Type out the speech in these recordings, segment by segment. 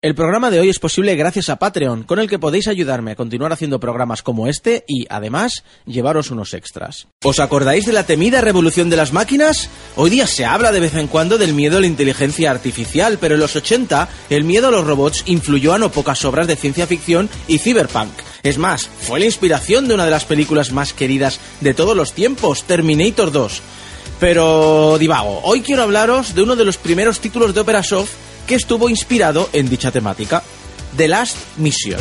El programa de hoy es posible gracias a Patreon, con el que podéis ayudarme a continuar haciendo programas como este y, además, llevaros unos extras. ¿Os acordáis de la temida revolución de las máquinas? Hoy día se habla de vez en cuando del miedo a la inteligencia artificial, pero en los 80 el miedo a los robots influyó a no pocas obras de ciencia ficción y cyberpunk. Es más, fue la inspiración de una de las películas más queridas de todos los tiempos, Terminator 2. Pero divago, hoy quiero hablaros de uno de los primeros títulos de Opera Soft que estuvo inspirado en dicha temática, The Last Mission.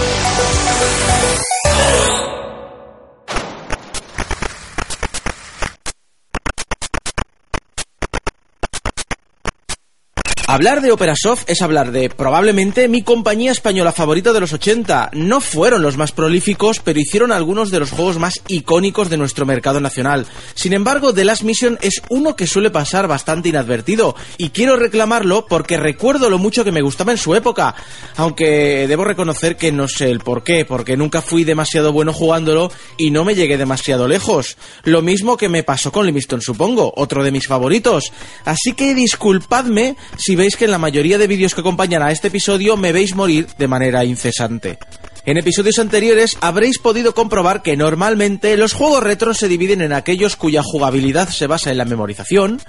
Hablar de Operasoft es hablar de probablemente mi compañía española favorita de los 80. No fueron los más prolíficos, pero hicieron algunos de los juegos más icónicos de nuestro mercado nacional. Sin embargo, The Last Mission es uno que suele pasar bastante inadvertido, y quiero reclamarlo porque recuerdo lo mucho que me gustaba en su época, aunque debo reconocer que no sé el por qué, porque nunca fui demasiado bueno jugándolo y no me llegué demasiado lejos. Lo mismo que me pasó con Livingston, supongo, otro de mis favoritos. Así que disculpadme si veis que en la mayoría de vídeos que acompañan a este episodio me veis morir de manera incesante. En episodios anteriores habréis podido comprobar que normalmente los juegos retro se dividen en aquellos cuya jugabilidad se basa en la memorización,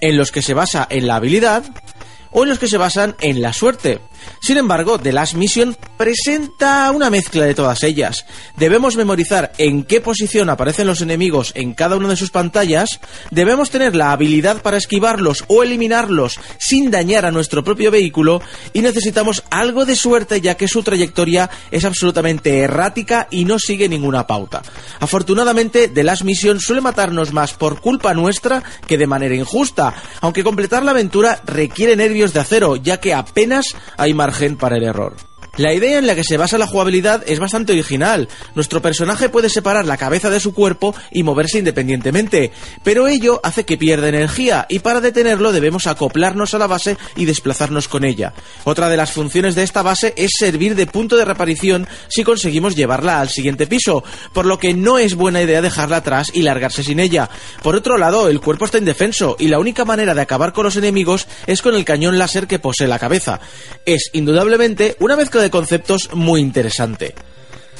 en los que se basa en la habilidad o en los que se basan en la suerte. Sin embargo, The Last Mission presenta una mezcla de todas ellas. Debemos memorizar en qué posición aparecen los enemigos en cada una de sus pantallas, debemos tener la habilidad para esquivarlos o eliminarlos sin dañar a nuestro propio vehículo y necesitamos algo de suerte ya que su trayectoria es absolutamente errática y no sigue ninguna pauta. Afortunadamente, The Last Mission suele matarnos más por culpa nuestra que de manera injusta, aunque completar la aventura requiere nervios de acero ya que apenas margen para el error. La idea en la que se basa la jugabilidad es bastante original. Nuestro personaje puede separar la cabeza de su cuerpo y moverse independientemente, pero ello hace que pierda energía y para detenerlo debemos acoplarnos a la base y desplazarnos con ella. Otra de las funciones de esta base es servir de punto de reparición si conseguimos llevarla al siguiente piso, por lo que no es buena idea dejarla atrás y largarse sin ella. Por otro lado, el cuerpo está indefenso y la única manera de acabar con los enemigos es con el cañón láser que posee la cabeza. Es indudablemente una mezcla de conceptos muy interesante.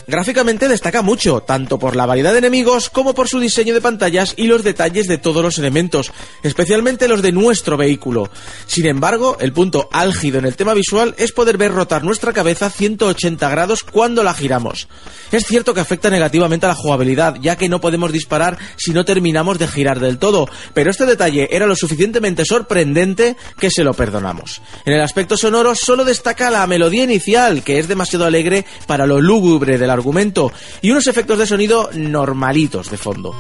Gráficamente destaca mucho, tanto por la variedad de enemigos como por su diseño de pantallas y los detalles de todos los elementos, especialmente los de nuestro vehículo. Sin embargo, el punto álgido en el tema visual es poder ver rotar nuestra cabeza 180 grados cuando la giramos. Es cierto que afecta negativamente a la jugabilidad, ya que no podemos disparar si no terminamos de girar del todo, pero este detalle era lo suficientemente sorprendente que se lo perdonamos. En el aspecto sonoro solo destaca la melodía inicial, que es demasiado alegre para lo lúgubre de la argumento y unos efectos de sonido normalitos de fondo.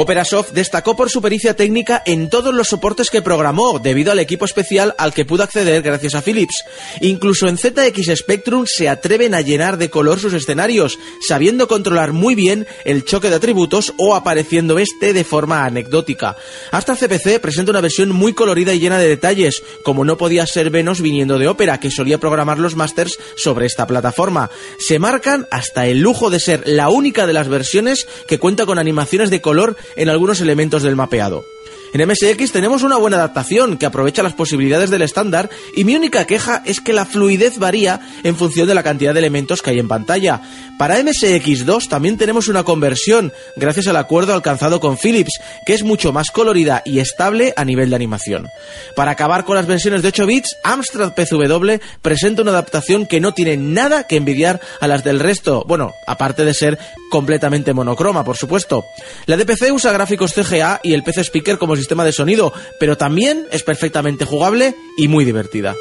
Operasoft destacó por su pericia técnica en todos los soportes que programó, debido al equipo especial al que pudo acceder gracias a Philips. Incluso en ZX Spectrum se atreven a llenar de color sus escenarios, sabiendo controlar muy bien el choque de atributos o apareciendo este de forma anecdótica. Hasta CPC presenta una versión muy colorida y llena de detalles, como no podía ser menos viniendo de Opera, que solía programar los masters sobre esta plataforma. Se marcan hasta el lujo de ser la única de las versiones que cuenta con animaciones de color en algunos elementos del mapeado. En MSX tenemos una buena adaptación que aprovecha las posibilidades del estándar y mi única queja es que la fluidez varía en función de la cantidad de elementos que hay en pantalla. Para MSX2 también tenemos una conversión gracias al acuerdo alcanzado con Philips, que es mucho más colorida y estable a nivel de animación. Para acabar con las versiones de 8 bits, Amstrad PCW presenta una adaptación que no tiene nada que envidiar a las del resto, bueno, aparte de ser completamente monocroma, por supuesto. La DPC usa gráficos CGA y el PC Speaker como sistema de sonido, pero también es perfectamente jugable y muy divertida.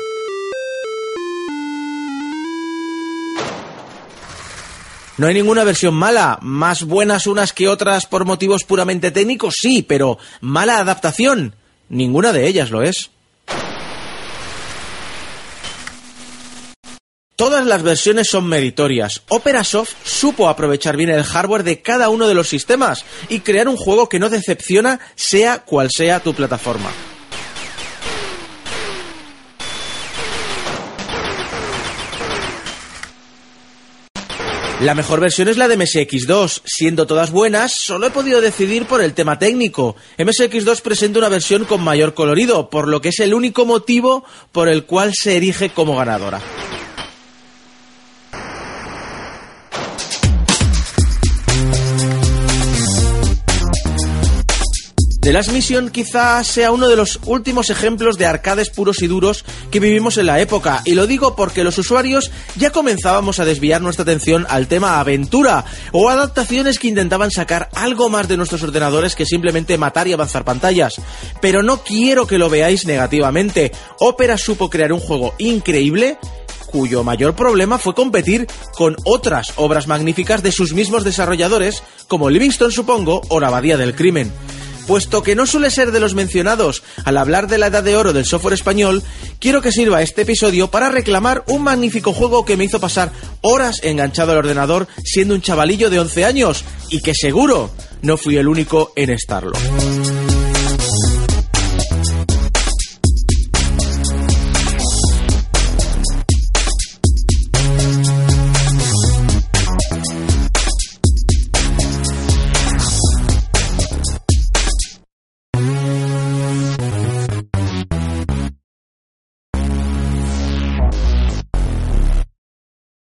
No hay ninguna versión mala, más buenas unas que otras por motivos puramente técnicos, sí, pero mala adaptación, ninguna de ellas lo es. Todas las versiones son meritorias. Operasoft supo aprovechar bien el hardware de cada uno de los sistemas y crear un juego que no decepciona sea cual sea tu plataforma. La mejor versión es la de MSX2. Siendo todas buenas, solo he podido decidir por el tema técnico. MSX2 presenta una versión con mayor colorido, por lo que es el único motivo por el cual se erige como ganadora. The Last Mission quizás sea uno de los últimos ejemplos de arcades puros y duros que vivimos en la época, y lo digo porque los usuarios ya comenzábamos a desviar nuestra atención al tema aventura o adaptaciones que intentaban sacar algo más de nuestros ordenadores que simplemente matar y avanzar pantallas. Pero no quiero que lo veáis negativamente. Opera supo crear un juego increíble cuyo mayor problema fue competir con otras obras magníficas de sus mismos desarrolladores, como Livingston supongo o La Abadía del Crimen. Puesto que no suele ser de los mencionados al hablar de la edad de oro del software español, quiero que sirva este episodio para reclamar un magnífico juego que me hizo pasar horas enganchado al ordenador siendo un chavalillo de 11 años y que seguro no fui el único en estarlo.